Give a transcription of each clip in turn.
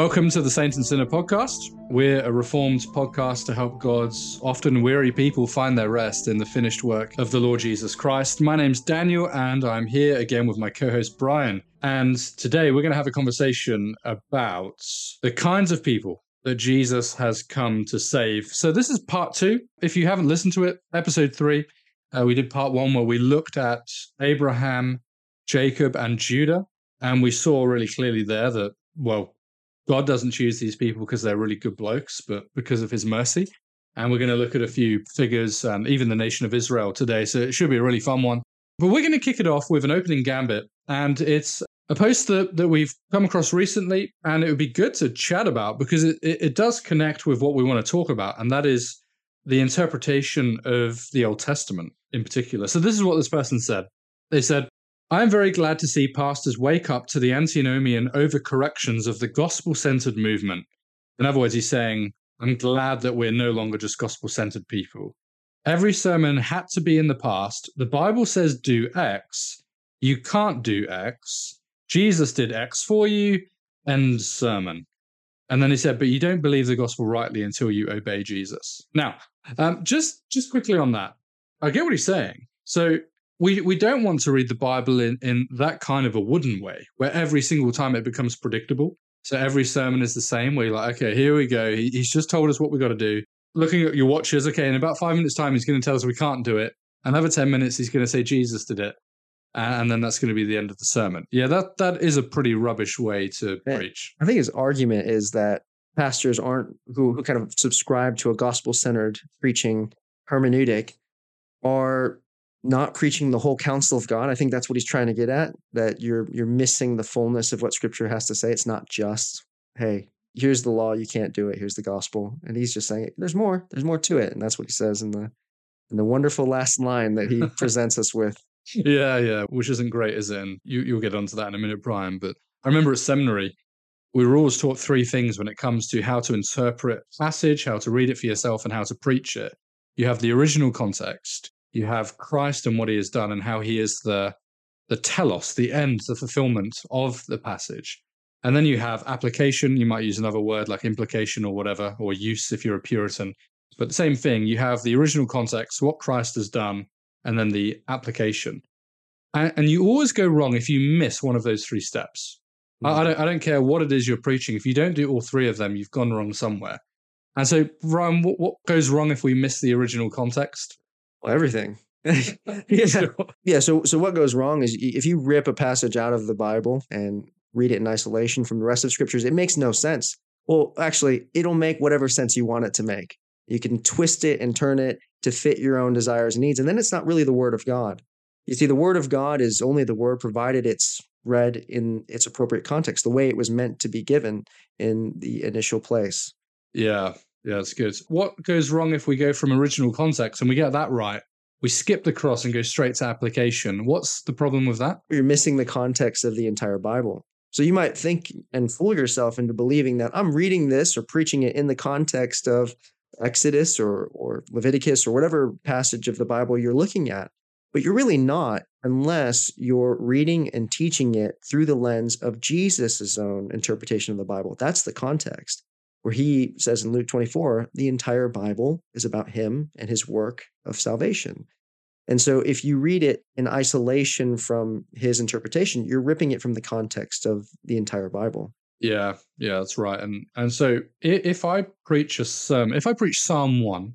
Welcome to the Saint and Sinner podcast. We're a reformed podcast to help God's often weary people find their rest in the finished work of the Lord Jesus Christ. My name's Daniel, and I'm here again with my co host Brian. And today we're going to have a conversation about the kinds of people that Jesus has come to save. So, this is part two. If you haven't listened to it, episode three, uh, we did part one where we looked at Abraham, Jacob, and Judah. And we saw really clearly there that, well, God doesn't choose these people because they're really good blokes, but because of his mercy. And we're going to look at a few figures, and even the nation of Israel today. So it should be a really fun one. But we're going to kick it off with an opening gambit. And it's a post that, that we've come across recently, and it would be good to chat about because it, it, it does connect with what we want to talk about. And that is the interpretation of the Old Testament in particular. So this is what this person said. They said, I am very glad to see pastors wake up to the antinomian overcorrections of the gospel centered movement. In other words, he's saying, I'm glad that we're no longer just gospel centered people. Every sermon had to be in the past. The Bible says do X. You can't do X. Jesus did X for you. End sermon. And then he said, but you don't believe the gospel rightly until you obey Jesus. Now, um, just just quickly on that, I get what he's saying. So we we don't want to read the Bible in in that kind of a wooden way, where every single time it becomes predictable. So every sermon is the same. Where you're like, okay, here we go. He, he's just told us what we got to do. Looking at your watches, okay, in about five minutes' time, he's going to tell us we can't do it. Another ten minutes, he's going to say Jesus did it, and then that's going to be the end of the sermon. Yeah, that that is a pretty rubbish way to preach. I think his argument is that pastors aren't who, who kind of subscribe to a gospel centered preaching hermeneutic are not preaching the whole counsel of God. I think that's what he's trying to get at. That you're you're missing the fullness of what Scripture has to say. It's not just hey, here's the law, you can't do it. Here's the gospel, and he's just saying there's more. There's more to it, and that's what he says in the in the wonderful last line that he presents us with. Yeah, yeah, which isn't great, is it? And you, you'll get onto that in a minute, Brian. But I remember at seminary, we were always taught three things when it comes to how to interpret passage, how to read it for yourself, and how to preach it. You have the original context, you have Christ and what he has done, and how he is the the telos, the end, the fulfillment of the passage. And then you have application. You might use another word like implication or whatever, or use if you're a Puritan. But the same thing, you have the original context, what Christ has done, and then the application. And, and you always go wrong if you miss one of those three steps. I, mm. I don't, I don't care what it is you're preaching. If you don't do all three of them, you've gone wrong somewhere. And so, Brian, what, what goes wrong if we miss the original context? Well, everything. yeah. Yeah. So, so what goes wrong is if you rip a passage out of the Bible and read it in isolation from the rest of scriptures, it makes no sense. Well, actually, it'll make whatever sense you want it to make. You can twist it and turn it to fit your own desires and needs, and then it's not really the word of God. You see, the word of God is only the word provided it's read in its appropriate context, the way it was meant to be given in the initial place. Yeah, yeah, that's good. What goes wrong if we go from original context and we get that right? We skip the cross and go straight to application. What's the problem with that? you're missing the context of the entire Bible. So you might think and fool yourself into believing that I'm reading this or preaching it in the context of Exodus or or Leviticus or whatever passage of the Bible you're looking at. But you're really not unless you're reading and teaching it through the lens of Jesus' own interpretation of the Bible. That's the context. Where he says in Luke 24, the entire Bible is about him and his work of salvation. And so if you read it in isolation from his interpretation, you're ripping it from the context of the entire Bible. Yeah, yeah, that's right. And and so i- if I preach a sermon, if I preach Psalm one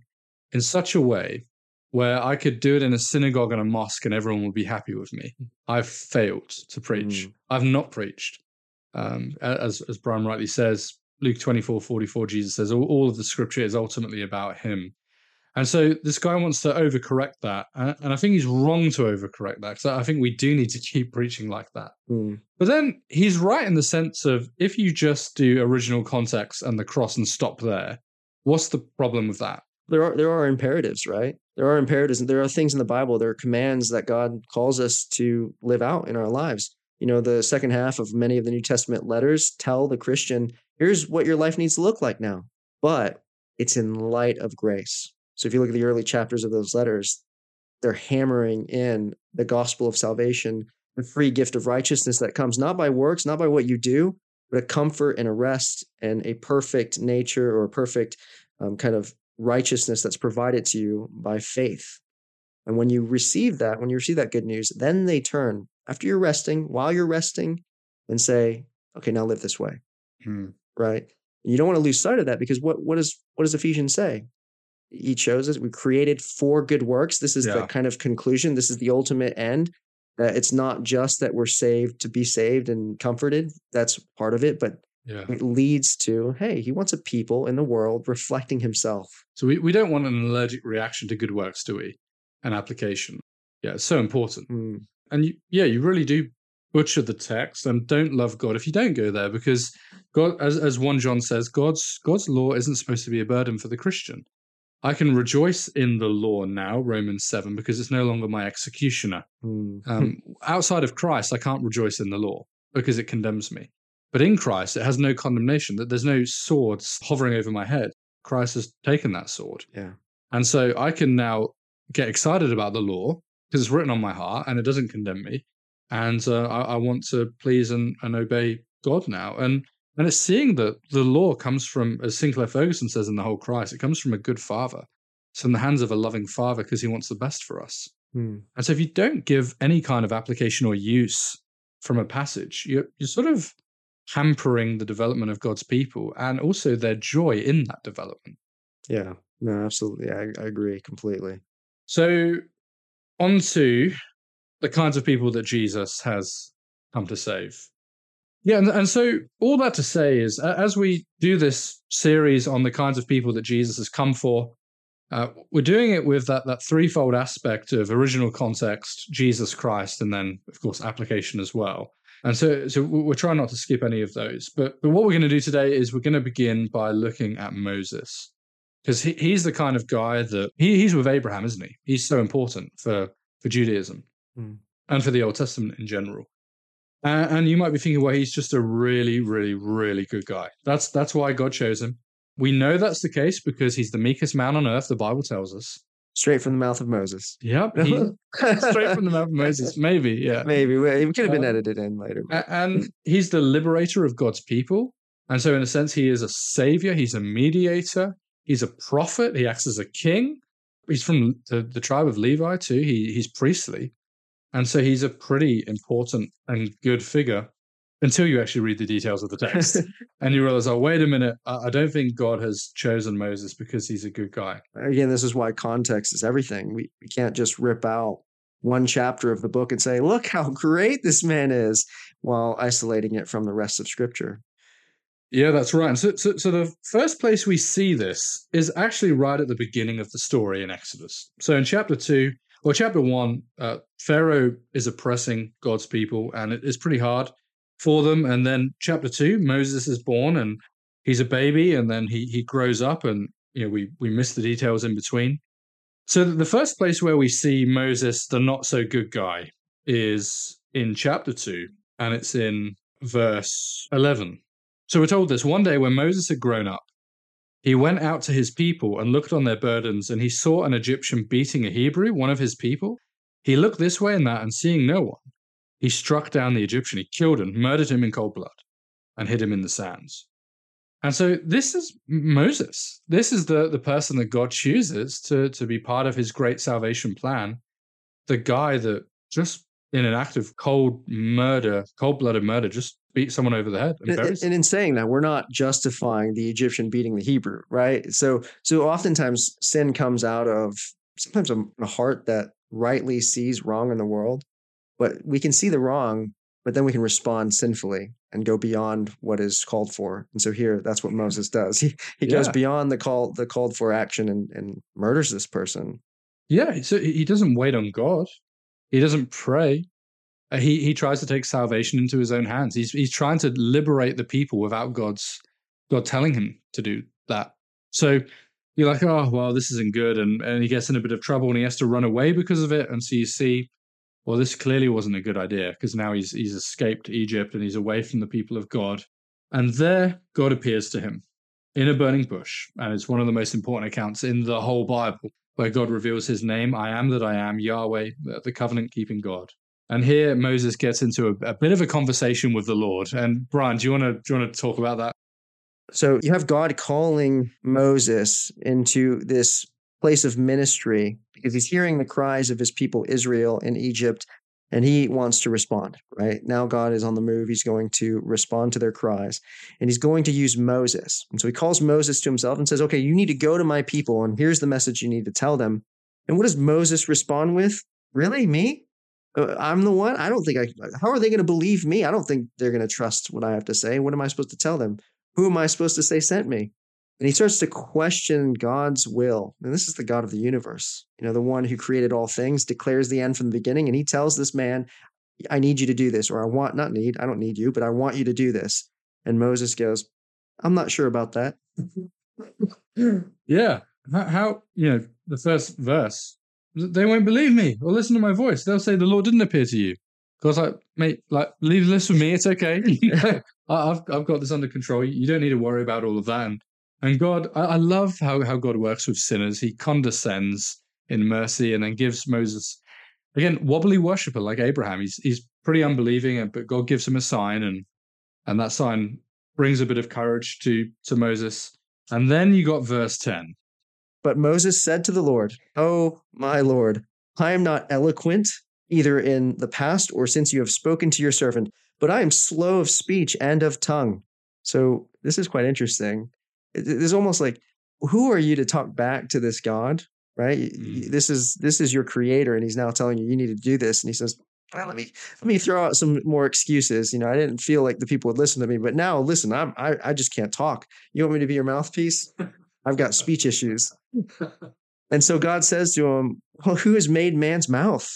in such a way where I could do it in a synagogue and a mosque and everyone would be happy with me, I've failed to preach. Mm. I've not preached. Um, as as Brian rightly says, Luke 24, 44, Jesus says all, all of the scripture is ultimately about him. And so this guy wants to overcorrect that. And, I think he's wrong to overcorrect that because I think we do need to keep preaching like that. Mm. But then he's right in the sense of if you just do original context and the cross and stop there, what's the problem with that? There are there are imperatives, right? There are imperatives, and there are things in the Bible. There are commands that God calls us to live out in our lives. You know, the second half of many of the New Testament letters tell the Christian, "Here's what your life needs to look like now," but it's in light of grace. So if you look at the early chapters of those letters, they're hammering in the gospel of salvation, the free gift of righteousness that comes not by works, not by what you do, but a comfort and a rest and a perfect nature or a perfect um, kind of righteousness that's provided to you by faith. And when you receive that, when you receive that good news, then they turn after you're resting, while you're resting, and say, okay, now live this way. Hmm. Right. And You don't want to lose sight of that because what, what, is, what does Ephesians say? He chose us. We created for good works. This is Yeah. the kind of conclusion. This is the ultimate end. That it's not just that we're saved to be saved and comforted. That's part of it, but Yeah. it leads to hey, he wants a people in the world reflecting himself. So we, we don't want an allergic reaction to good works, do we? An application. Yeah, it's so important. Mm, And you, yeah, you really do butcher the text and don't love God if you don't go there because God, as as one John says, God's God's law isn't supposed to be a burden for the Christian. I can rejoice in the law now, Romans seven, because it's no longer my executioner. mm, Um, outside of Christ, I can't rejoice in the law because it condemns me. But in Christ, it has no condemnation. That there's no swords hovering over my head. Christ has taken that sword. yeah. And so I can now get excited about the law because it's written on my heart and it doesn't condemn me. And uh, I, I want to please and, and obey God now. And and it's seeing that the law comes from, as Sinclair Ferguson says in The Whole Christ, it comes from a good father. It's in the hands of a loving father because he wants the best for us. Mm, And so if you don't give any kind of application or use from a passage, you're, you're sort of hampering the development of God's people and also their joy in that development. yeah. No, absolutely. I, I agree completely. So, on to the kinds of people that Jesus has come to save. Yeah, and, and so all that to say is, as we do this series on the kinds of people that Jesus has come for, uh, we're doing it with that that threefold aspect of original context, Jesus Christ, and then of course application as well. And so, so we- we're trying not to skip any of those. But but what we're going to do today is we're going to begin by looking at Moses because he, he's the kind of guy that he, he's with Abraham, isn't he? He's so important for for Judaism Hmm. and for the Old Testament in general. Uh, and you might be thinking, well, he's just a really, really, really good guy. That's that's why God chose him. We know that's the case because he's the meekest man on earth. The Bible tells us. Straight from the mouth of Moses. Yep, he, straight from the mouth of Moses. Maybe, yeah. Maybe we- it could have been Um, edited in later. and he's the liberator of God's people. And so, in a sense, he is a savior. He's a mediator. He's a prophet. He acts as a king. He's from the, the tribe of Levi too. He he's priestly, and so he's a pretty important and good figure until you actually read the details of the text and you realize, oh, wait a minute, I, I don't think God has chosen Moses because he's a good guy. Again, this is why context is everything. We, we can't just rip out one chapter of the book and say, look how great this man is, while isolating it from the rest of scripture. Yeah, that's right. And so, so, so the first place we see this is actually right at the beginning of the story in Exodus. So in chapter two, or chapter one, uh, Pharaoh is oppressing God's people, and it is pretty hard for them. And then chapter two, Moses is born, and he's a baby, and then he he grows up, and you know we we miss the details in between. So the first place where we see Moses, the not so good guy, is in chapter two, and it's in verse eleven. So we're told this one day when Moses had grown up, he went out to his people and looked on their burdens, and he saw an Egyptian beating a Hebrew, one of his people. He looked this way and that, and seeing no one, he struck down the Egyptian. He killed him, murdered him in cold blood, and hid him in the sands. And so this is Moses. This is the, the person that God chooses to, to be part of his great salvation plan. The guy that just in an act of cold murder, cold blooded murder, just beat someone over the head and And, and in saying that, we're not justifying the Egyptian beating the Hebrew, right? So, so oftentimes sin comes out of sometimes a, a heart that rightly sees wrong in the world, but we can see the wrong, but then we can respond sinfully and go beyond what is called for. And so here, that's what Moses does. He he goes beyond the call the called for action and, and murders this person. Yeah, so he doesn't wait on God. He doesn't pray. Uh, He he tries to take salvation into his own hands. He's he's trying to liberate the people without God's God telling him to do that. So you're like, oh well, this isn't good, and and he gets in a bit of trouble, and he has to run away because of it. And so you see, well, this clearly wasn't a good idea because now he's he's escaped Egypt and he's away from the people of God, and there God appears to him in a burning bush, and it's one of the most important accounts in the whole Bible where God reveals his name, I am that I am, Yahweh, the- the covenant keeping God. And here Moses gets into a, a bit of a conversation with the Lord. And Brian, do you want to do you want to talk about that? So you have God calling Moses into this place of ministry because he's hearing the cries of his people Israel in Egypt and he wants to respond, right? Now God is on the move. He's going to respond to their cries and he's going to use Moses. And so he calls Moses to himself and says, Okay, you need to go to my people and here's the message you need to tell them. And what does Moses respond with? Really? Me? Uh, I'm the one? I don't think I, how are they going to believe me? I don't think they're going to trust what I have to say. What am I supposed to tell them? Who am I supposed to say sent me? And he starts to question God's will. And this is the God of the universe, you know, the one who created all things, declares the end from the beginning. And he tells this man, I need you to do this, or I want, not need, I don't need you, but I want you to do this. And Moses goes, I'm not sure about that. yeah. How, how, you know, the first verse, they won't believe me or listen to my voice. They'll say the Lord didn't appear to you. God's like, mate, like, leave this with me. It's okay. I've, I've got this under control. You don't need to worry about all of that. And and God, I, I love how, how God works with sinners. He condescends in mercy and then gives Moses, again, wobbly worshiper like Abraham. He's, he's pretty unbelieving, but God gives him a sign, and, and that sign brings a bit of courage to, to Moses. And then you got verse 10. But Moses said to the Lord, Oh, my Lord, I am not eloquent, either in the past or since you have spoken to your servant, but I am slow of speech and of tongue. So this is quite interesting. It's almost like who are you to talk back to this god right? Mm. this is this is your creator and he's now telling you you need to do this and he says well, let me let me throw out some more excuses. You know i didn't feel like the people would listen to me but now listen i'm i, I just can't talk. You want me to be your mouthpiece i've got speech issues and so god says to him well who has made man's mouth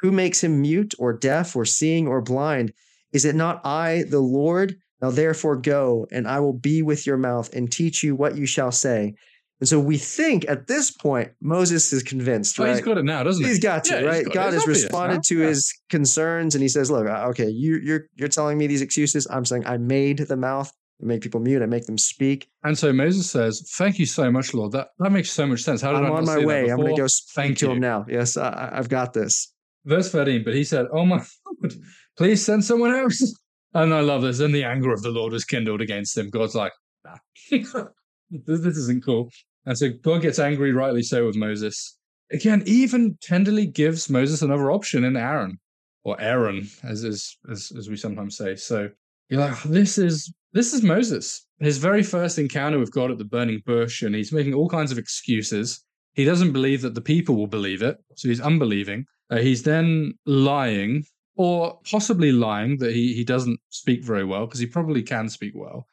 who makes him mute or deaf or seeing or blind is it not i the lord now therefore go, and I will be with your mouth and teach you what you shall say. And so we think at this point Moses is convinced, right? Oh, he's got it now, doesn't he? He's got yeah, right? God has responded to yeah. his concerns, and he says, "Look, uh, okay, you, you're you're telling me these excuses. I'm saying I made the mouth, I make people mute, I make them speak." And so Moses says, "Thank you so much, Lord. That that makes so much sense. How did I'm I on my way. I'm going to go speak Thank to you. him now. Yes, I, I've got this." Verse 13, but he said, "Oh my Lord, please send someone else." And I love this. And the anger of the Lord was kindled against him. God's like, nah. this, this isn't cool. And so God gets angry, rightly so, with Moses. Again, even tenderly gives Moses another option in Aaron, or Aaron, as as as, as we sometimes say. So you're like, this is this is Moses. His very first encounter with God at the burning bush, and he's making all kinds of excuses. He doesn't believe that the people will believe it, so he's unbelieving. Uh, he's then lying or possibly lying that he, he doesn't speak very well, because he probably can speak well.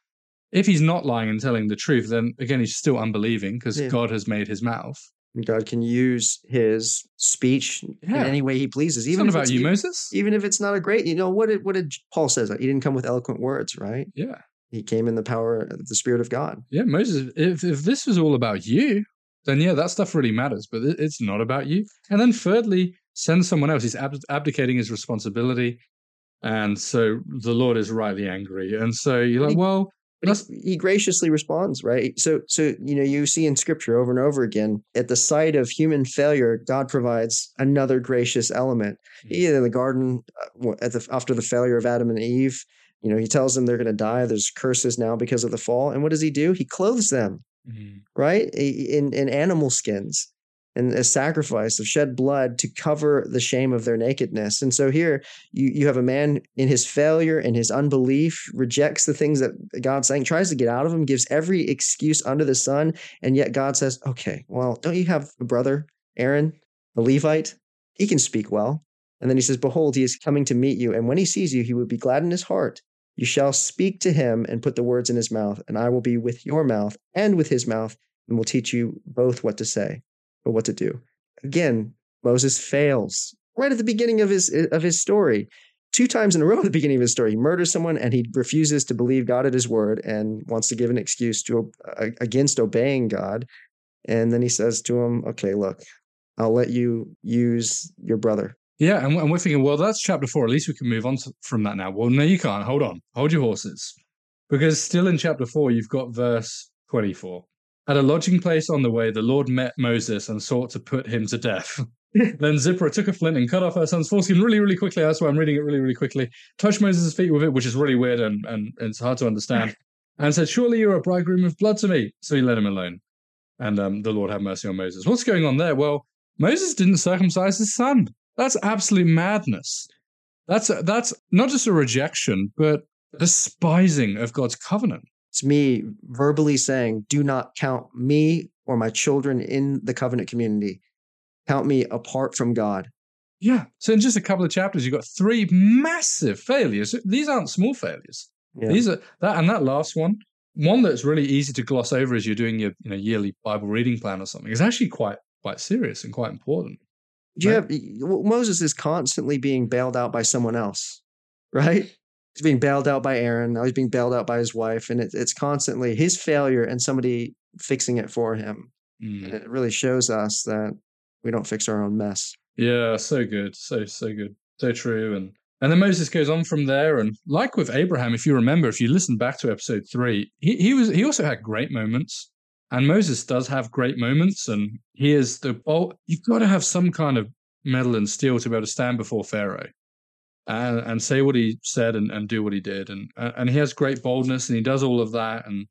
If he's not lying and telling the truth, then again, he's still unbelieving because yeah. God has made his mouth. God can use his speech yeah. in any way he pleases. Even about you, Moses. Even if it's not a great, you know, what did what did Paul says? He didn't come with eloquent words, right? Yeah. He came in the power of the Spirit of God. Yeah, Moses. If if this was all about you, then yeah, that stuff really matters. But it's not about you. And then thirdly, send someone else. He's ab- abdicating his responsibility. And so the Lord is rightly angry. And so you're like, well, he, he, graciously responds, right? So, so you know, you see in Scripture over and over again, at the sight of human failure, God provides another gracious element. Mm-hmm. In the garden, uh, at the after the failure of Adam and Eve, you know, He tells them they're going to die. There's curses now because of the fall, and what does He do? He clothes them, mm-hmm. right, in in animal skins and a sacrifice of shed blood to cover the shame of their nakedness. And so here you, you have a man in his failure and his unbelief rejects the things that God's saying, tries to get out of him, gives every excuse under the sun. And yet God says, okay, well, don't you have a brother, Aaron, a Levite? He can speak well. And then he says, Behold, he is coming to meet you. And when he sees you, he will be glad in his heart. You shall speak to him and put the words in his mouth, and I will be with your mouth and with his mouth, and will teach you both what to say or what to do. Again, Moses fails right at the beginning of his of his story. Two times in a row at the beginning of his story, he murders someone and he refuses to believe God at his word and wants to give an excuse to uh, against obeying God. And then he says to him, "Okay, look, I'll let you use your brother." Yeah, and we're thinking, well, that's chapter four. At least we can move on to, from that now. Well, no, you can't. Hold on, hold your horses, because still in chapter four, you've got verse twenty-four. At a lodging place on the way, the Lord met Moses and sought to put him to death. then Zipporah took a flint and cut off her son's foreskin really, really quickly. That's why I'm reading it really, really quickly. Touched Moses' feet with it, which is really weird and, and, and it's hard to understand. And said, Surely you're a bridegroom of blood to me. So he let him alone. And um, the Lord had mercy on Moses. What's going on there? Well, Moses didn't circumcise his son. That's absolute madness. That's that's not just a rejection, but despising of God's covenant. It's me verbally saying, "Do not count me or my children in the covenant community. Count me apart from God." Yeah. So in just a couple of chapters, you've got three massive failures. These aren't small failures. Yeah. These are that and that last one. One that's really easy to gloss over as you're doing your you know, yearly Bible reading plan or something is actually quite quite serious and quite important. Do you Right. have Moses is constantly being bailed out by someone else, right? He's being bailed out by Aaron. Now he's being bailed out by his wife, and it's it's constantly his failure and somebody fixing it for him. Mm. And it really shows us that we don't fix our own mess. Yeah, so good, so so good, so true. And and then Moses goes on from there, and like with Abraham, if you remember, if you listen back to episode three, he he was he also had great moments, and Moses does have great moments, and he is the oh, you've got to have some kind of metal and steel to be able to stand before Pharaoh. And, and say what he said and, and do what he did and uh, and he has great boldness and he does all of that and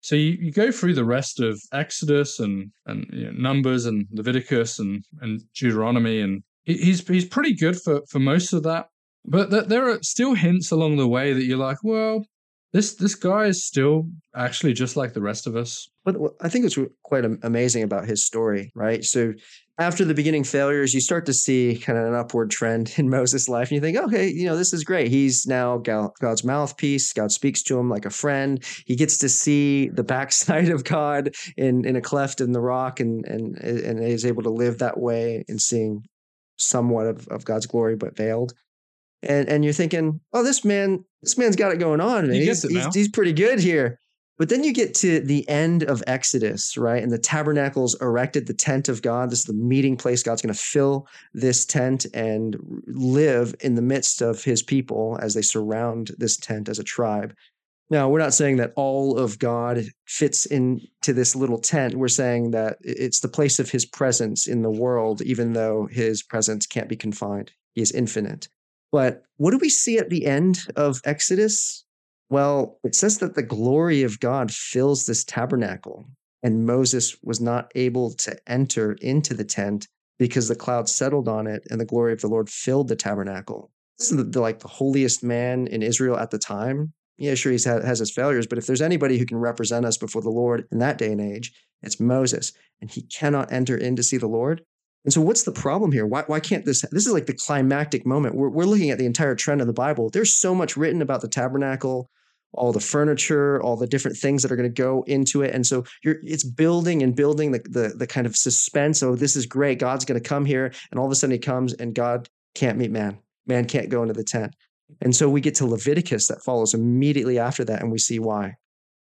so you, you go through the rest of Exodus and and you know, Numbers and Leviticus and and Deuteronomy, and he's he's pretty good for for most of that. But th- there are still hints along the way that you're like, well, this this guy is still actually just like the rest of us. But I think it's quite amazing about his story, right? So after the beginning failures, you start to see kind of an upward trend in Moses' life, and you think, okay, you know, this is great. He's now God's mouthpiece. God speaks to him like a friend. He gets to see the backside of God in in a cleft in the rock, and and and is able to live that way and seeing somewhat of, of God's glory, but veiled. And and you're thinking, oh, this man, this man's got it going on. Man. He He's, he's, he's pretty good here. But then you get to the end of Exodus, right? And the tabernacle's erected, the tent of God. This is the meeting place. God's going to fill this tent and live in the midst of his people as they surround this tent as a tribe. Now, we're not saying that all of God fits into this little tent. We're saying that it's the place of his presence in the world, even though his presence can't be confined. He is infinite. But what do we see at the end of Exodus? Well, it says that the glory of God fills this tabernacle, and Moses was not able to enter into the tent because the cloud settled on it and the glory of the Lord filled the tabernacle. This is the, the, like the holiest man in Israel at the time. Yeah, sure, he has his failures, but if there's anybody who can represent us before the Lord in that day and age, it's Moses, and he cannot enter in to see the Lord. And so, what's the problem here? Why, why can't this? This is like the climactic moment. We're, we're looking at the entire trend of the Bible. There's so much written about the tabernacle, all the furniture, all the different things that are going to go into it. And so you're it's building and building the, the the kind of suspense. Oh, this is great. God's going to come here, and all of a sudden he comes, and God can't meet man. Man can't go into the tent. And so we get to Leviticus that follows immediately after that, and we see why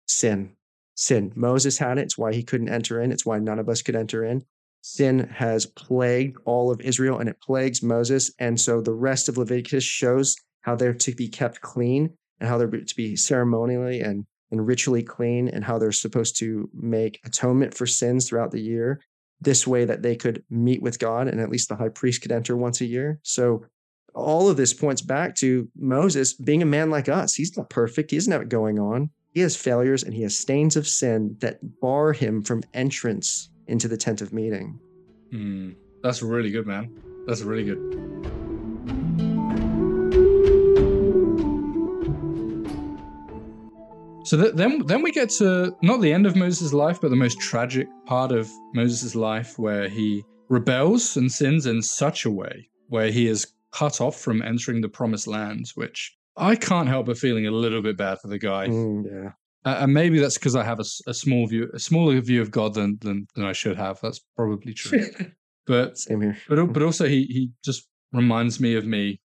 sin, sin. Moses had it. It's why he couldn't enter in. It's why none of us could enter in. Sin has plagued all of Israel, and it plagues Moses. And so the rest of Leviticus shows how they're to be kept clean and how they're to be ceremonially and, and ritually clean and how they're supposed to make atonement for sins throughout the year this way that they could meet with God and at least the high priest could enter once a year. So all of this points back to Moses being a man like us. He's not perfect. He doesn't have it going on. He has failures and he has stains of sin that bar him from entrance into the tent of meeting. Hmm. That's really good, man. That's really good. So th- then, then we get to not the end of Moses' life, but the most tragic part of Moses' life, where he rebels and sins in such a way where he is cut off from entering the promised land, which I can't help but feeling a little bit bad for the guy. Mm, yeah. Uh, and maybe that's because I have a small view, a smaller view of God than than, than I should have. That's probably true. but Same here. but but also he he just reminds me of me.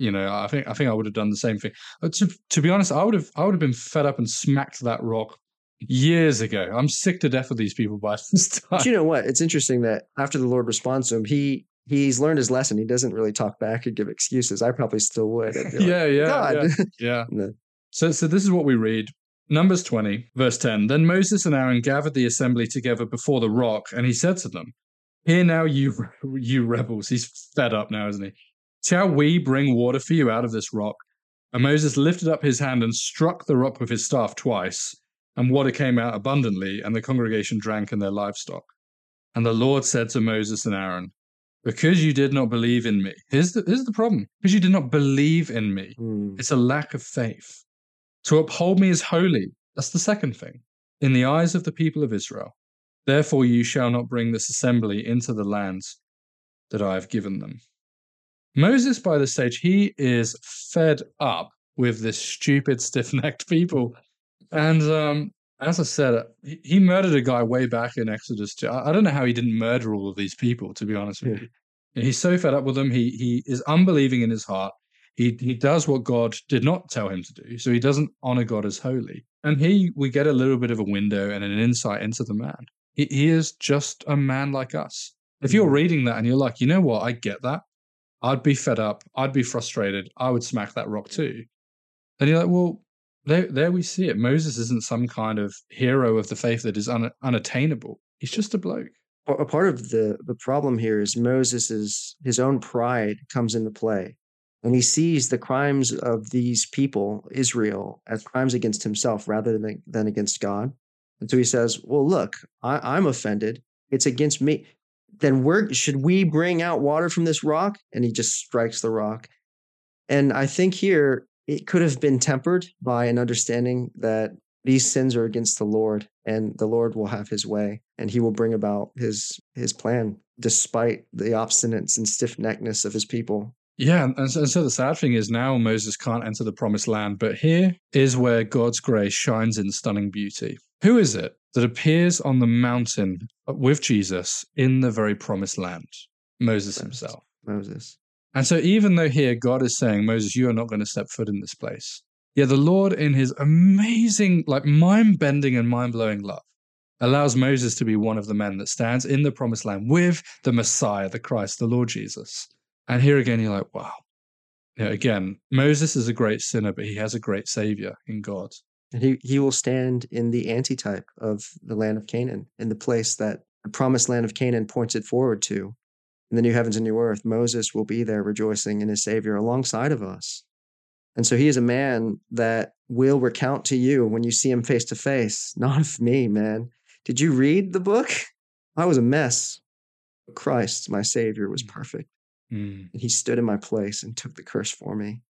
You know, I think I think I would have done the same thing. Uh, to to be honest, I would have I would have been fed up and smacked that rock years ago. I'm sick to death of these people by this time. But you know what? It's interesting that after the Lord responds to him, he he's learned his lesson. He doesn't really talk back or give excuses. I probably still would. I'd like, yeah, yeah, God. yeah, yeah. No. So, so this is what we read. Numbers 20, verse 10. Then Moses and Aaron gathered the assembly together before the rock, and he said to them, Hear now, you you rebels. He's fed up now, isn't he? Shall we bring water for you out of this rock? And Moses lifted up his hand and struck the rock with his staff twice, and water came out abundantly, and the congregation drank and their livestock. And the Lord said to Moses and Aaron, Because you did not believe in me, here's the, here's the problem because you did not believe in me, Mm. it's a lack of faith. To uphold me as holy, that's the second thing, in the eyes of the people of Israel. Therefore, you shall not bring this assembly into the lands that I have given them. Moses, by this stage, he is fed up with this stupid, stiff necked people. And um, as I said, he, murdered a guy way back in Exodus. 2. I don't know how he didn't murder all of these people, to be honest with Yeah. you. He's so fed up with them. He, he is unbelieving in his heart. He, he does what God did not tell him to do. So he doesn't honor God as holy. And here we get a little bit of a window and an insight into the man. He, he is just a man like us. If you're Mhm. reading that and you're like, you know what, I get that. I'd be fed up. I'd be frustrated. I would smack that rock too. Then you're like, well, there, there we see it. Moses isn't some kind of hero of the faith that is un, unattainable. He's just a bloke. a part of the the problem here is Moses's his own pride comes into play, and he sees the crimes of these people, Israel, as crimes against himself rather than than against God. And so he says, "Well, look, I, I'm offended. It's against me. Then where should we bring out water from this rock?" And he just strikes the rock. And I think here it could have been tempered by an understanding that these sins are against the Lord, and the Lord will have His way, and He will bring about His His plan, despite the obstinance and stiff neckedness of His people. Yeah, and so, and so the sad thing is now Moses can't enter the promised land, but here is where God's grace shines in stunning beauty. Who is it that appears on the mountain with Jesus in the very promised land? Moses himself. Moses. And so, even though here God is saying, Moses, you are not going to step foot in this place, yeah, the Lord, in his amazing, like mind bending and mind blowing love, allows Moses to be one of the men that stands in the promised land with the Messiah, the Christ, the Lord Jesus. And here again, you're like, wow. You know, again, Moses is a great sinner, but he has a great savior in God. And he, he will stand in the antitype of the land of Canaan, in the place that the promised land of Canaan pointed forward to. In the new heavens and new earth, Moses will be there rejoicing in his Savior alongside of us. And so he is a man that will recount to you when you see him face to face, not of me, man. Did you read the book? I was a mess. But Christ, my Savior, was perfect. Mm. And he stood in my place and took the curse for me.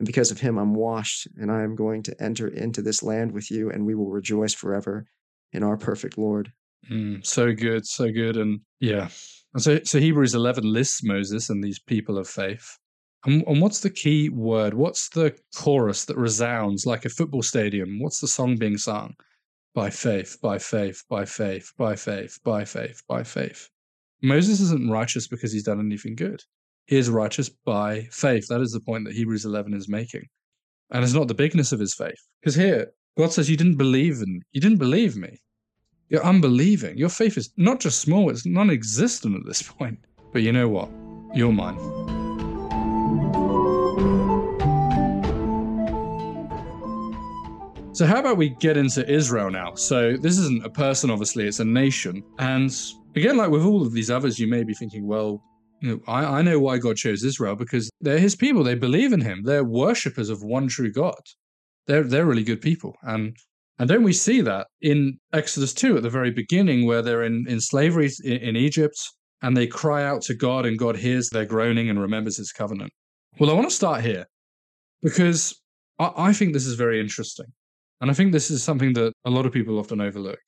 And because of him, I'm washed, and I am going to enter into this land with you, and we will rejoice forever in our perfect Lord. Mm, so good, so good. And yeah. And so, so Hebrews 11 lists Moses and these people of faith. And, and what's the key word? What's the chorus that resounds like a football stadium? What's the song being sung? By faith, by faith, by faith, by faith, by faith, by faith. Moses isn't righteous because he's done anything good. Is righteous by faith. That is the point that Hebrews 11 is making. And it's not the bigness of his faith. Because here, God says, You didn't believe in you didn't believe me. You're unbelieving. Your faith is not just small, it's non existent at this point. But you know what? You're mine. So, how about we get into Israel now? So, this isn't a person, obviously, it's a nation. And again, like with all of these others, you may be thinking, well, you know, I, I know why God chose Israel because they're his people. They believe in him. They're worshippers of one true God. They're, they're really good people. And and don't we see that in Exodus 2 at the very beginning, where they're in, in slavery in, in Egypt and they cry out to God and God hears their groaning and remembers his covenant? Well, I want to start here because I, I think this is very interesting. And I think this is something that a lot of people often overlook.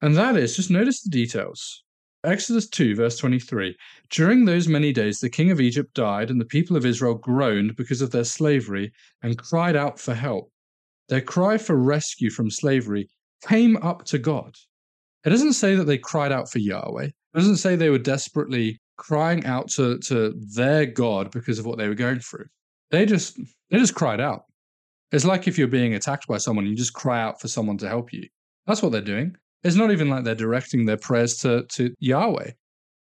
And that is just notice the details. Exodus 2, verse 23. During those many days, the king of Egypt died, and the people of Israel groaned because of their slavery and cried out for help. Their cry for rescue from slavery came up to God. It doesn't say that they cried out for Yahweh. It doesn't say they were desperately crying out to, to their God because of what they were going through. They just they just cried out. It's like if you're being attacked by someone, you just cry out for someone to help you. That's what they're doing. It's not even like they're directing their prayers to, to Yahweh.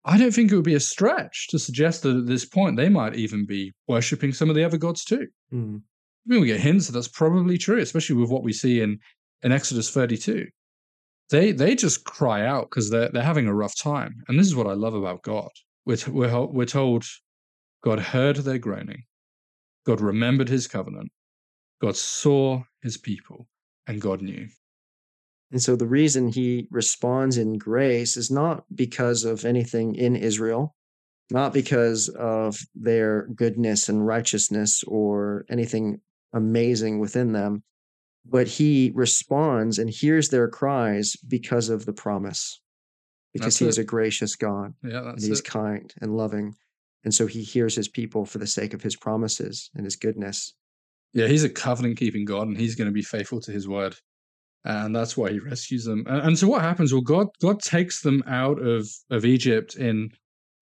I don't think it would be a stretch to suggest that at this point they might even be worshipping some of the other gods too. Hmm. I mean, we get hints that that's probably true, especially with what we see in, in Exodus 32. they they just cry out because they're they're having a rough time. And this is what I love about God. We're t- we're we're told God heard their groaning, God remembered His covenant, God saw His people, and God knew. And so the reason he responds in grace is not because of anything in Israel, not because of their goodness and righteousness or anything amazing within them, but he responds and hears their cries because of the promise, because That's he is a gracious God Yeah, and he's it. kind and loving. And so he hears his people for the sake of his promises and his goodness. Yeah, he's a covenant keeping God, and he's going to be faithful to his word, and that's why he rescues them. And, and so what happens? Well, God God takes them out of of Egypt in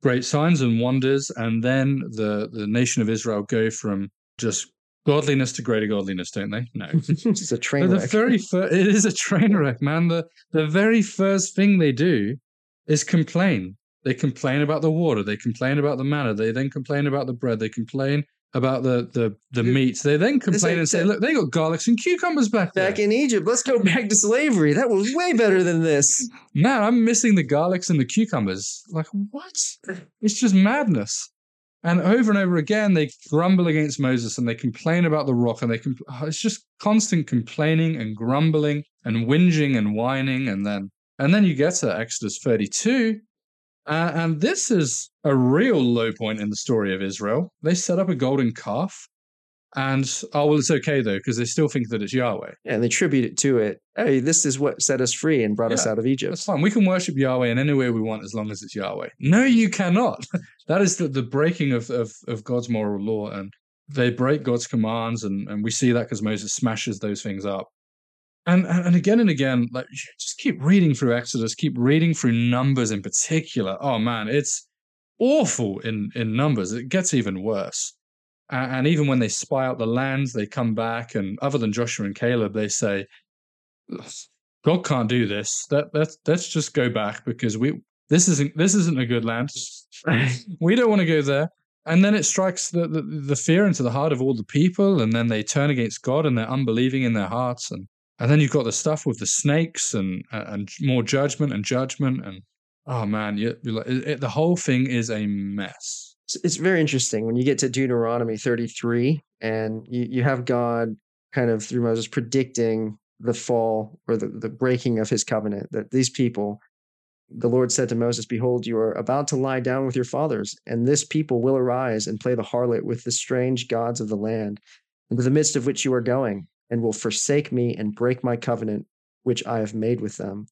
great signs and wonders, and then the the nation of Israel go from just godliness to greater godliness, don't they? No. it's a train But the wreck. very first, it is a train wreck, man. The the very first thing they do is complain. They complain about the water. They complain about the manna. They then complain about the bread. They complain about the the the meat. They then complain like and say, "Look, they got garlics and cucumbers back there." back in Egypt. Let's go back to slavery. That was way better than this. Man, I'm missing the garlics and the cucumbers. Like what? It's just madness. And over and over again, they grumble against Moses and they complain about the rock, and they compl- oh, it's just constant complaining and grumbling and whinging and whining, and then and then you get to Exodus 32, uh, and this is a real low point in the story of Israel. They set up a golden calf, and oh well, it's okay though because they still think that it's Yahweh. And they tribute it to it. Hey, this is what set us free and brought us out of Egypt. That's fine. We can worship Yahweh in any way we want as long as it's Yahweh. No, you cannot. that is the, the breaking of, of, of God's moral law. And they break God's commands. And, and we see that because Moses smashes those things up. And, and and again and again, like just keep reading through Exodus, keep reading through Numbers in particular. Oh man, it's awful in in Numbers. It gets even worse. A- And even when they spy out the land, they come back, and other than Joshua and Caleb, they say, God can't do this. That that's let's just go back because we this isn't this isn't a good land. we don't want to go there. And then it strikes the, the the fear into the heart of all the people, and then they turn against God and they're unbelieving in their hearts, and and then you've got the stuff with the snakes and uh, and more judgment and judgment, and oh man, you, like, it, the whole thing is a mess. It's, it's very interesting when you get to Deuteronomy 33 and you, you have God kind of through Moses predicting the fall or the, the breaking of his covenant that these people, the Lord said to Moses, Behold, you are about to lie down with your fathers, and this people will arise and play the harlot with the strange gods of the land, into the midst of which you are going, and will forsake me and break my covenant which I have made with them.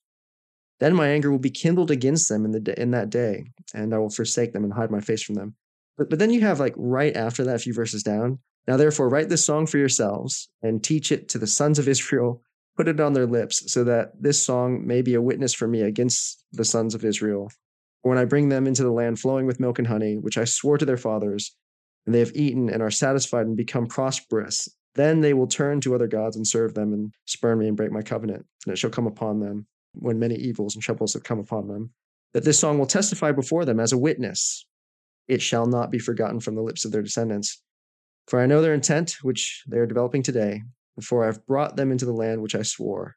Then my anger will be kindled against them in the in that day, and I will forsake them and hide my face from them. But but then you have like right after that, a few verses down. Now therefore write this song for yourselves and teach it to the sons of Israel. Put it on their lips, so that this song may be a witness for me against the sons of Israel. When I bring them into the land flowing with milk and honey, which I swore to their fathers, and they have eaten and are satisfied and become prosperous, then they will turn to other gods and serve them and spurn me and break my covenant. And it shall come upon them when many evils and troubles have come upon them, that this song will testify before them as a witness. It shall not be forgotten from the lips of their descendants. For I know their intent, which they are developing today, for I've brought them into the land which I swore.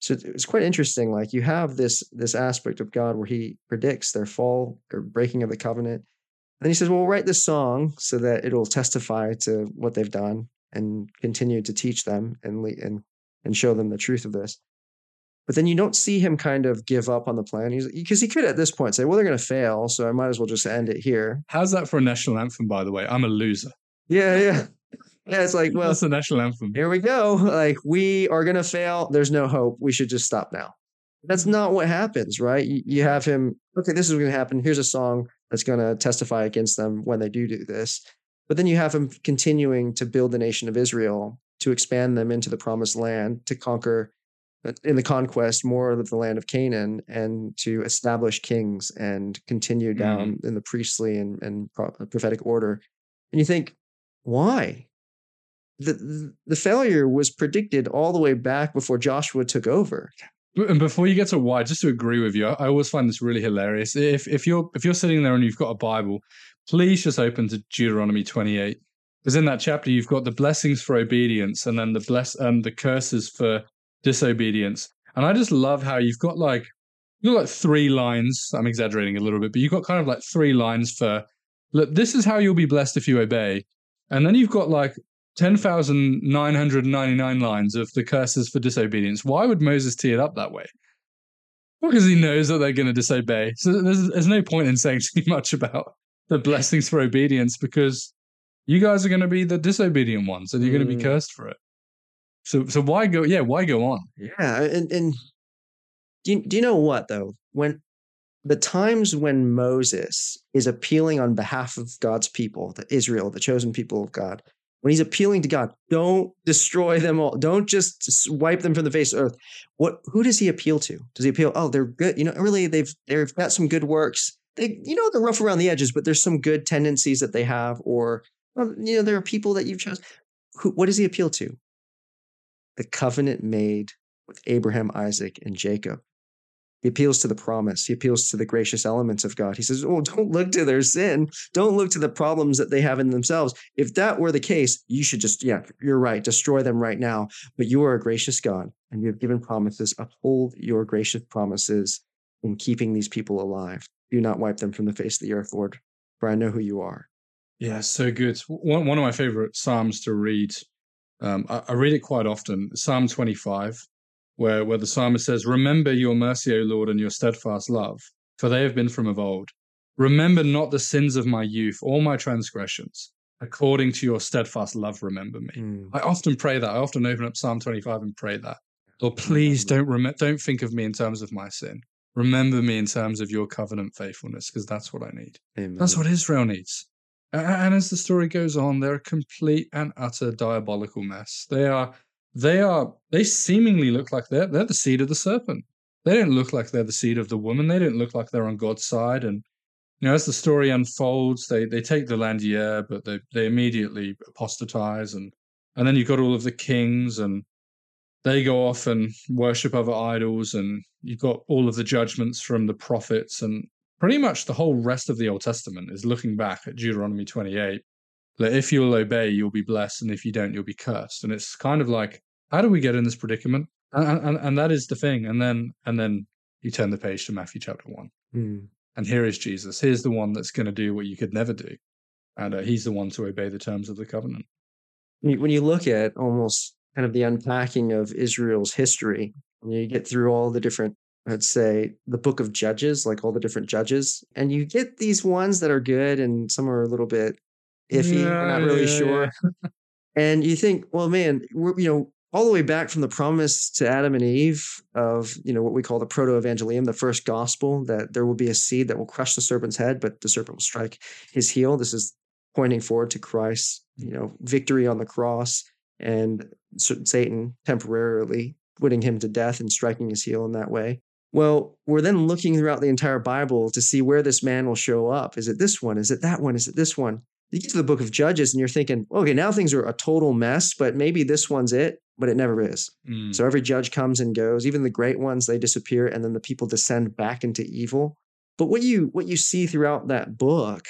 So it's- it's quite interesting. Like you have this this aspect of God where He predicts their fall or breaking of the covenant, and then He says, "Well, we'll write this song so that it'll testify to what they've done and continue to teach them and and and show them the truth of this." But then you don't see him kind of give up on the plan. He's because he could at this point say, "Well, they're going to fail, so I might as well just end it here." How's that for a national anthem, by the way? I'm a loser. Yeah, yeah, yeah. It's like, well, That's a national anthem. here we go. Like we are going to fail. There's no hope. We should just stop now. That's not what happens, right? You, you have him. Okay, this is going to happen. Here's a song that's going to testify against them when they do do this. But then you have him continuing to build the nation of Israel, to expand them into the promised land, to conquer uh, in the conquest more of the land of Canaan, and to establish kings and continue down in the priestly and, and prophetic order. And you think, why? The, the failure was predicted all the way back before Joshua took over. And before you get to why, just to agree with you, I always find this really hilarious. If if you're if you're sitting there and you've got a Bible, please just open to Deuteronomy 28. Because in that chapter you've got the blessings for obedience and then the bless and the curses for disobedience. And I just love how you've got like you've got like three lines. I'm exaggerating a little bit, but you've got kind of like three lines for look, this is how you'll be blessed if you obey. And then you've got like 10,999 lines of the curses for disobedience. Why would Moses tee it up that way? Well, because he knows that they're going to disobey. So there's, there's no point in saying too much about the blessings for obedience because you guys are going to be the disobedient ones and you're going to be Mm. cursed for it. So, so why go? Yeah, why go on? Yeah, and and do you, do you know what though? When the times when Moses is appealing on behalf of God's people, the Israel, the chosen people of God, when he's appealing to God, don't destroy them all. Don't just wipe them from the face of earth. What? Who does he appeal to? Does he appeal? Oh, they're good. You know, really, they've they've got some good works. They, you know, they're rough around the edges, but there's some good tendencies that they have, or you know, there are people that you've chosen. Who? What does he appeal to? The covenant made with Abraham, Isaac, and Jacob. He appeals to the promise. He appeals to the gracious elements of God. He says, Oh, don't look to their sin. Don't look to the problems that they have in themselves. If that were the case, you should just, yeah, you're right, destroy them right now. But you are a gracious God and you have given promises. Uphold your gracious promises in keeping these people alive. Do not wipe them from the face of the earth, Lord, for I know who you are. Yeah, so good. One one of my favorite psalms to read. Um, I, I read it quite often. Psalm 25, where where the psalmist says, "Remember your mercy, O Lord, and your steadfast love, for they have been from of old. Remember not the sins of my youth or my transgressions. According to your steadfast love, remember me." I often pray that. I often open up Psalm 25 and pray that. Lord, please don't rem- don't think of me in terms of my sin. Remember me in terms of your covenant faithfulness, because that's what I need. Amen. That's what Israel needs. And as the story goes on, they're a complete and utter diabolical mess. They are, they are, they seemingly look like they're they're the seed of the serpent. They don't look like they're the seed of the woman. They don't look like they're on God's side. And you know, as the story unfolds, they they take the land, yeah, but they they immediately apostatize, and and then you've got all of the kings, and they go off and worship other idols, and you've got all of the judgments from the prophets, and pretty much the whole rest of the Old Testament is looking back at Deuteronomy 28. That if you'll obey, you'll be blessed, and if you don't, you'll be cursed. And it's kind of like, how do we get in this predicament? And, and, and that is the thing. And then and then you turn the page to Matthew chapter one, Mm. and here is Jesus. Here's the one that's going to do what you could never do, and uh, he's the one to obey the terms of the covenant. When you- when you look at almost kind of the unpacking of Israel's history, you get through all the different, let's say, the book of Judges, like all the different judges, and you get these ones that are good and some are a little bit iffy. we're not really Yeah, sure. And you think, well, man, we're, you know, all the way back from the promise to Adam and Eve of, you know, what we call the proto evangelium, the first gospel, that there will be a seed that will crush the serpent's head, but the serpent will strike his heel. This is pointing forward to Christ's, you know, victory on the cross and Satan temporarily putting him to death and striking his heel in that way. Well, we're then looking throughout the entire Bible to see where this man will show up. Is it this one? Is it that one? Is it this one? You get to the book of Judges and you're thinking, okay, now things are a total mess, but maybe this one's it, but it never is. Mm. So every judge comes and goes. Even the great ones, they disappear, and then the people descend back into evil. But what you what you see throughout that book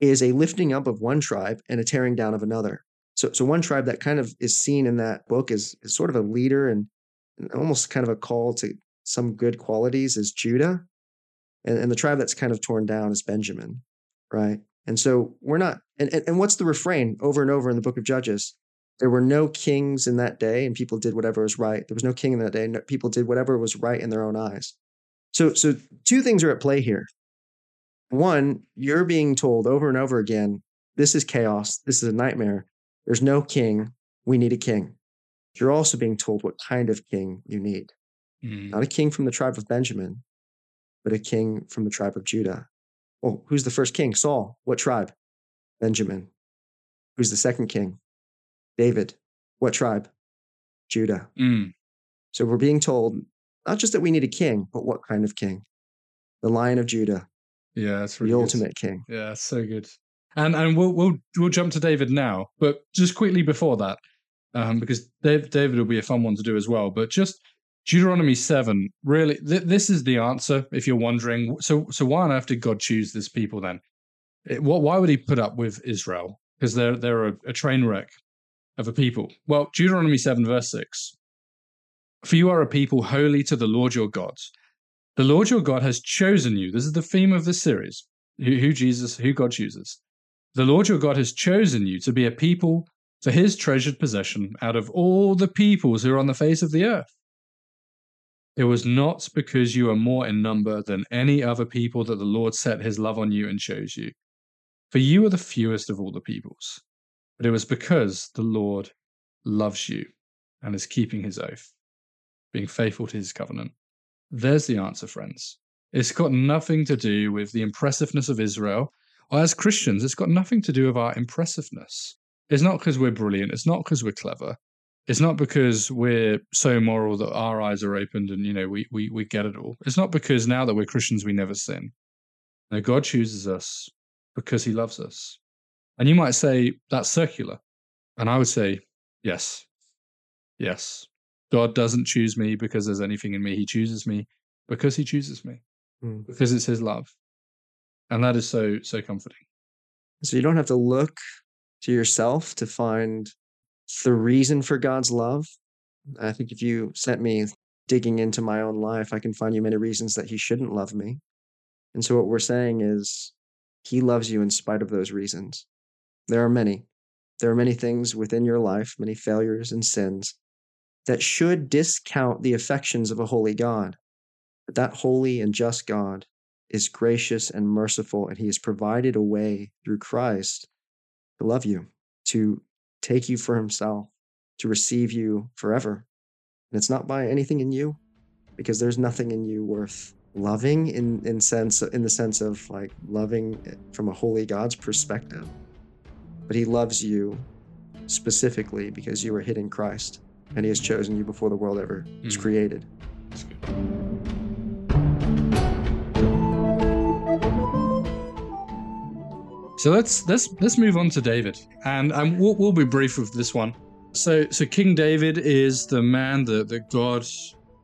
is a lifting up of one tribe and a tearing down of another. So so one tribe that kind of is seen in that book is, is sort of a leader and, and almost kind of a call to some good qualities is Judah. And, and the tribe that's kind of torn down is Benjamin, right? And so we're not and, and, and what's the refrain over and over in the book of Judges? There were no kings in that day, and people did whatever was right. There was no king in that day, and people did whatever was right in their own eyes. So, so two things are at play here. One, you're being told over and over again, this is chaos. This is a nightmare. There's no king. We need a king. You're also being told what kind of king you need. Mm. Not a king from the tribe of Benjamin, but a king from the tribe of Judah. Oh, who's the first king? Saul. What tribe? Benjamin. Who's the second king? David. What tribe? Judah. Mm. So we're being told not just that we need a king, but what kind of king? The Lion of Judah, Yeah, that's the really good. ultimate king. Yeah, so good. And and we'll we'll we'll jump to David now, but just quickly before that, um, because Dave, David will be a fun one to do as well. But just Deuteronomy seven, really, th- this is the answer. If you're wondering, so so why on earth did God choose this people then? It, what why would He put up with Israel? Because they're they're a, a train wreck of a people. Well, Deuteronomy seven verse six. For you are a people holy to the Lord your God. The Lord your God has chosen you. This is the theme of this series. Who, who Jesus, who God chooses. The Lord your God has chosen you to be a people for his treasured possession out of all the peoples who are on the face of the earth. It was not because you are more in number than any other people that the Lord set his love on you and chose you. For you are the fewest of all the peoples. But it was because the Lord loves you and is keeping his oath, being faithful to his covenant. There's the answer, friends. It's got nothing to do with the impressiveness of Israel. As Christians, it's got nothing to do with our impressiveness. It's not because we're brilliant. It's not because we're clever. It's not because we're so moral that our eyes are opened and you know we we we get it all. It's not because now that we're Christians we never sin. No, God chooses us because He loves us. And you might say that's circular, and I would say yes, yes. God doesn't choose me because there's anything in me. He chooses me because He chooses me Mm. because it's His love, and that is so so comforting. So you don't have to look to yourself to find the reason for God's love. I think if you sent me digging into my own life, I can find you many reasons that He shouldn't love me. And so what we're saying is He loves you in spite of those reasons. There are many. There are many things within your life, many failures and sins that should discount the affections of a holy God. But that holy and just God is gracious and merciful, and He has provided a way through Christ to love you, to take you for Himself, to receive you forever. And it's not by anything in you, because there's nothing in you worth loving in in sense in the sense of like loving from a holy God's perspective. But He loves you specifically because you are hid in Christ, and He has chosen you before the world ever was Mm. created. So let's let's let's move on to David, and um, we'll, we'll be brief with this one. So so King David is the man that that God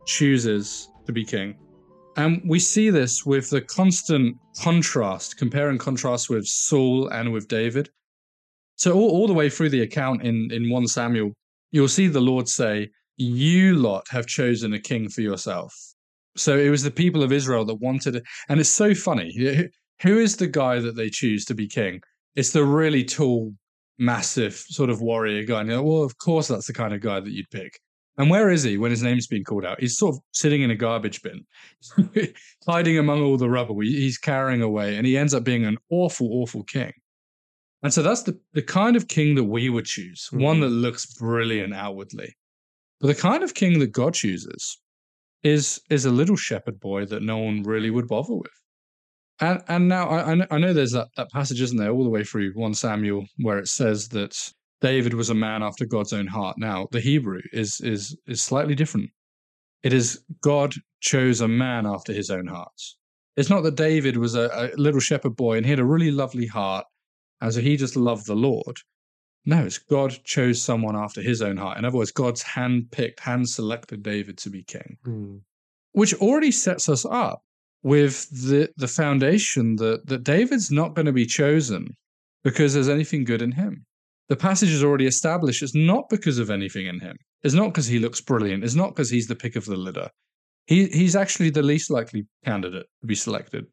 chooses to be king, and we see this with the constant contrast, compare and contrast with Saul and with David. So all, all the way through the account in in one Samuel, you'll see the Lord say, "You lot have chosen a king for yourself." So it was the people of Israel that wanted it, and it's so funny. Who is the guy that they choose to be king? It's the really tall, massive sort of warrior guy. And you're like, well, of course, that's the kind of guy that you'd pick. And where is he when his name's being called out? He's sort of sitting in a garbage bin, hiding among all the rubble. He's carrying away, and he ends up being an awful, awful king. And so that's the, the kind of king that we would choose, one Mhm. that looks brilliant outwardly. But the kind of king that God chooses is is a little shepherd boy that no one really would bother with. And and now I I know, I know there's that, that passage, isn't there, all the way through one Samuel where it says that David was a man after God's own heart. Now the Hebrew is is is slightly different. It is God chose a man after his own heart. It's not that David was a, a little shepherd boy and he had a really lovely heart, and so he just loved the Lord. No, it's God chose someone after his own heart. In other words, God's hand picked, hand selected David to be king Hmm. which already sets us up with the the foundation that that David's not going to be chosen because there's anything good in him. The passage is already established it's not because of anything in him. It's not because he looks brilliant. It's not because he's the pick of the litter. He he's actually the least likely candidate to be selected.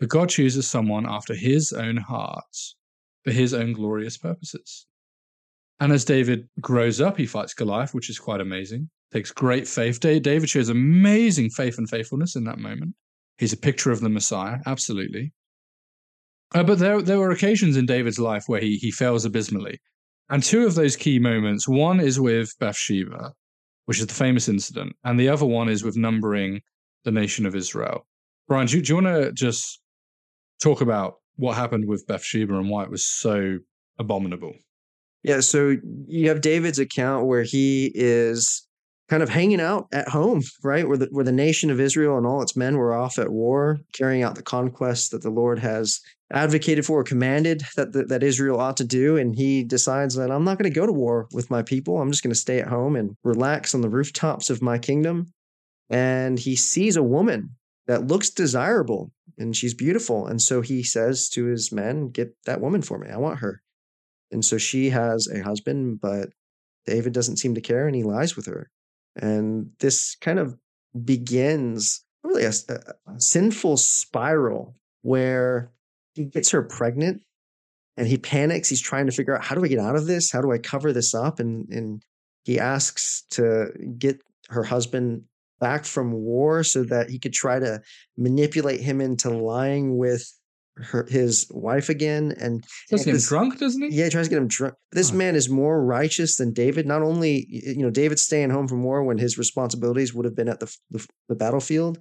But God chooses someone after his own heart for his own glorious purposes. And as David grows up, he fights Goliath, which is quite amazing takes great faith. David shows amazing faith and faithfulness in that moment. He's a picture of the Messiah, absolutely. Uh, but there, there were occasions in David's life where he, he fails abysmally. And two of those key moments one is with Bathsheba, which is the famous incident, and the other one is with numbering the nation of Israel. Brian, do, do you want to just talk about what happened with Bathsheba and why it was so abominable? Yeah, so you have David's account where he is kind of hanging out at home, right? Where the where the nation of Israel and all its men were off at war, carrying out the conquest that the Lord has advocated for, or commanded that that, that Israel ought to do, and he decides that I'm not going to go to war with my people. I'm just going to stay at home and relax on the rooftops of my kingdom. And he sees a woman that looks desirable and she's beautiful, and so he says to his men, "Get that woman for me. I want her." And so she has a husband, but David doesn't seem to care and he lies with her. And this kind of begins really a, a sinful spiral where he gets her pregnant and he panics. He's trying to figure out how do I get out of this? How do I cover this up? And and he asks to get her husband back from war so that he could try to manipulate him into lying with her his wife again and does get him drunk doesn't he? Yeah he tries to get him drunk. This oh. man is more righteous than david. Not only you know david staying home from war when his responsibilities would have been at the, the, the battlefield.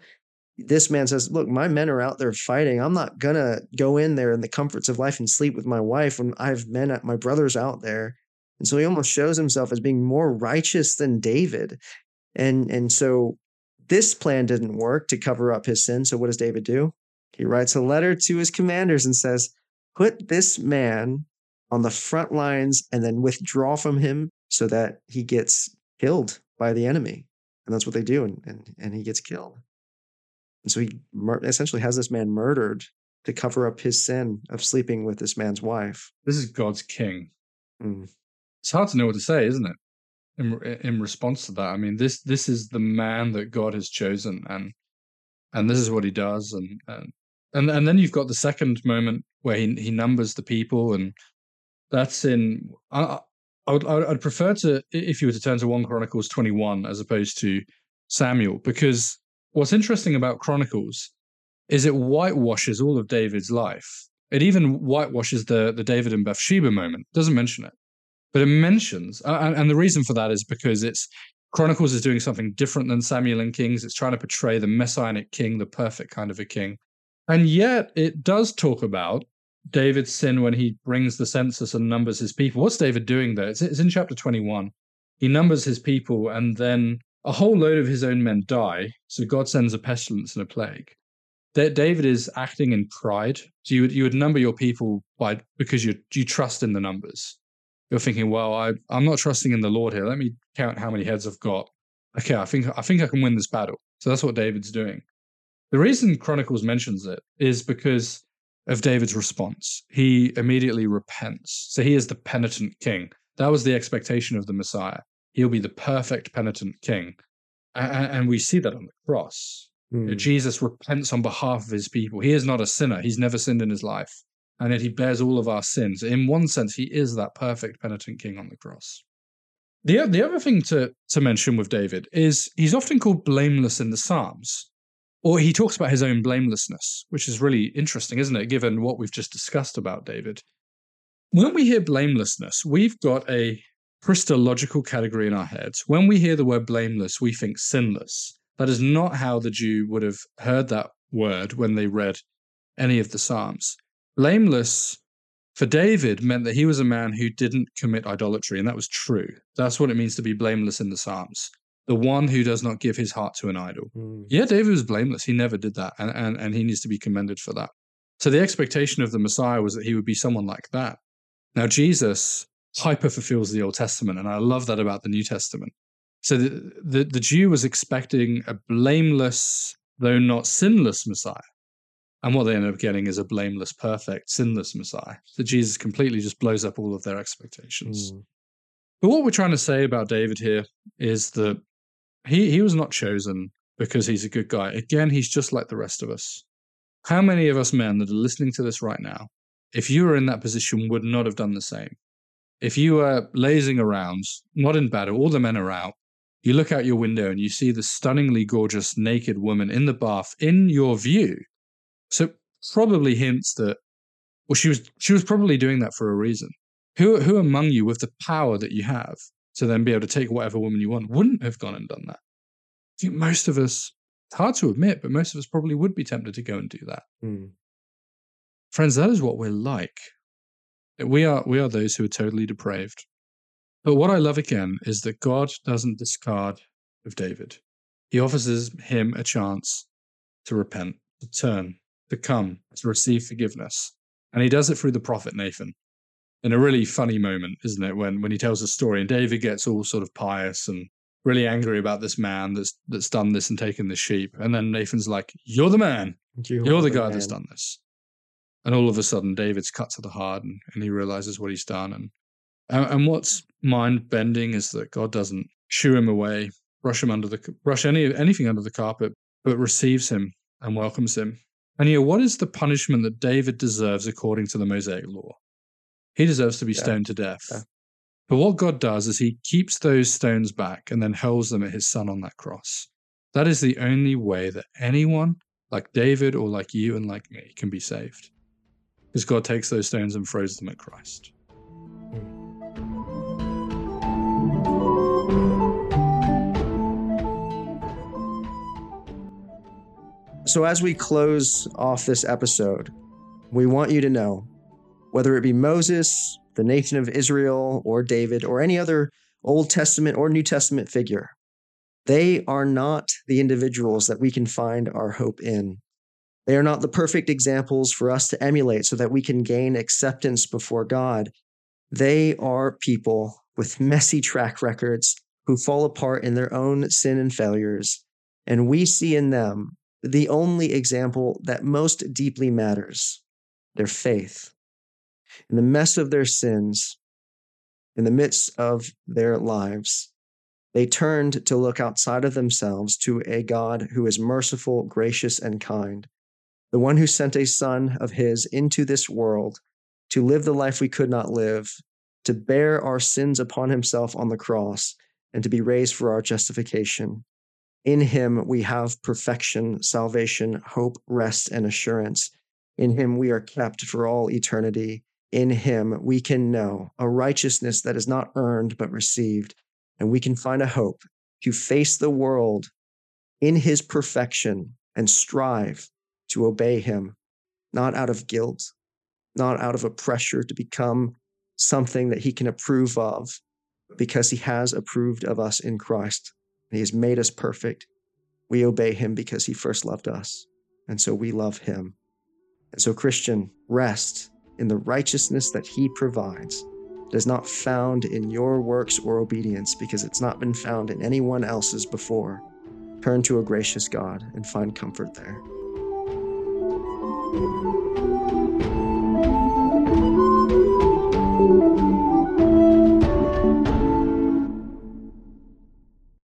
This man says look my men are out there fighting. I'm not gonna go in there in the comforts of life and sleep with my wife when i have men at my brothers out there. And so he almost shows himself as being more righteous than david. And and so this plan didn't work to cover up his sin. So what does david do he writes a letter to his commanders and says, Put this man on the front lines and then withdraw from him so that he gets killed by the enemy. And that's what they do. And, and, and he gets killed. And so he mur- essentially has this man murdered to cover up his sin of sleeping with this man's wife. This is God's king. Mm. It's hard to know what to say, isn't it? In, in response to that, I mean, this this is the man that God has chosen, and and this is what he does, and, and and and then you've got the second moment where he he numbers the people, and that's in. I, I would I'd prefer to if you were to turn to one Chronicles twenty one as opposed to Samuel, because what's interesting about Chronicles is it whitewashes all of David's life. It even whitewashes the the David and Bathsheba moment. Doesn't mention it, but it mentions, uh, and the reason for that is because it's Chronicles is doing something different than Samuel and Kings. It's trying to portray the messianic king, the perfect kind of a king. And yet it does talk about David's sin when he brings the census and numbers his people. What's David doing there? It's, it's in chapter 21. He numbers his people, and then a whole load of his own men die. So God sends a pestilence and a plague. David is acting in pride. So you would, you would number your people by because you you trust in the numbers. You're thinking, well, I I'm not trusting in the Lord here. Let me count how many heads I've got. Okay, I think I think I can win this battle. So that's what David's doing. The reason Chronicles mentions it is because of David's response. He immediately repents. So he is the penitent king. That was the expectation of the Messiah. He'll be the perfect penitent king. And, we see that on the cross. Mm. Jesus repents on behalf of his people. He is not a sinner. He's never sinned in his life. And yet he bears all of our sins. In one sense, he is that perfect penitent king on the cross. The, the other thing to, to mention with David is he's often called blameless in the Psalms. Or he talks about his own blamelessness, which is really interesting, isn't it, given what we've just discussed about David? When we hear blamelessness, we've got a Christological category in our heads. When we hear the word blameless, we think sinless. That is not how the Jew would have heard that word when they read any of the Psalms. Blameless for David meant that he was a man who didn't commit idolatry, and that was true. That's what it means to be blameless in the Psalms the one who does not give his heart to an idol. Mm. Yeah, David was blameless. He never did that. And, and, and he needs to be commended for that. So the expectation of the Messiah was that he would be someone like that. Now, Jesus hyper fulfills the Old Testament. And I love that about the New Testament. So the, the, the Jew was expecting a blameless, though not sinless Messiah. And what they end up getting is a blameless, perfect, sinless Messiah. So Jesus completely just blows up all of their expectations. Mm. But what we're trying to say about David here is that he, he was not chosen because he's a good guy. Again, he's just like the rest of us. How many of us men that are listening to this right now, if you were in that position, would not have done the same? If you were lazing around, not in battle, all the men are out, you look out your window and you see the stunningly gorgeous naked woman in the bath in your view. So probably hints that well she was she was probably doing that for a reason. Who who among you with the power that you have to then be able to take whatever woman you want wouldn't have gone and done that. I think most of us, it's hard to admit, but most of us probably would be tempted to go and do that. Mm. Friends, that is what we're like. We are we are those who are totally depraved. But what I love again is that God doesn't discard of David. He offers him a chance to repent, to turn, to come, to receive forgiveness. And he does it through the prophet Nathan in a really funny moment, isn't it? When when he tells a story and David gets all sort of pious and really angry about this man that's that's done this and taken the sheep, and then Nathan's like, "You're the man. You're, You're the, the, guy man. that's done this." And all of a sudden, David's cut to the heart, and, and he realizes what he's done. And and, and what's mind bending is that God doesn't shoo him away, brush him under the brush any anything under the carpet, but receives him and welcomes him. And here, what is the punishment that David deserves according to the Mosaic law? He deserves to be Yeah. stoned to death. Yeah. But what God does is he keeps those stones back and then hurls them at his son on that cross. That is the only way that anyone like David or like you and like me can be saved. Because God takes those stones and throws them at Christ. So, as we close off this episode, we want you to know whether it be Moses, the nation of Israel, or David, or any other Old Testament or New Testament figure, they are not the individuals that we can find our hope in. They are not the perfect examples for us to emulate so that we can gain acceptance before God. They are people with messy track records who fall apart in their own sin and failures. And we see in them the only example that most deeply matters their faith. In the mess of their sins, in the midst of their lives, they turned to look outside of themselves to a God who is merciful, gracious, and kind, the one who sent a son of his into this world to live the life we could not live, to bear our sins upon himself on the cross, and to be raised for our justification. In him we have perfection, salvation, hope, rest, and assurance. In him we are kept for all eternity. In him we can know a righteousness that is not earned but received, and we can find a hope to face the world in his perfection and strive to obey him, not out of guilt, not out of a pressure to become something that he can approve of, because he has approved of us in Christ. He has made us perfect. We obey him because he first loved us. And so we love him. And so, Christian, rest in the righteousness that he provides. It is not found in your works or obedience because it's not been found in anyone else's before. Turn to a gracious God and find comfort there.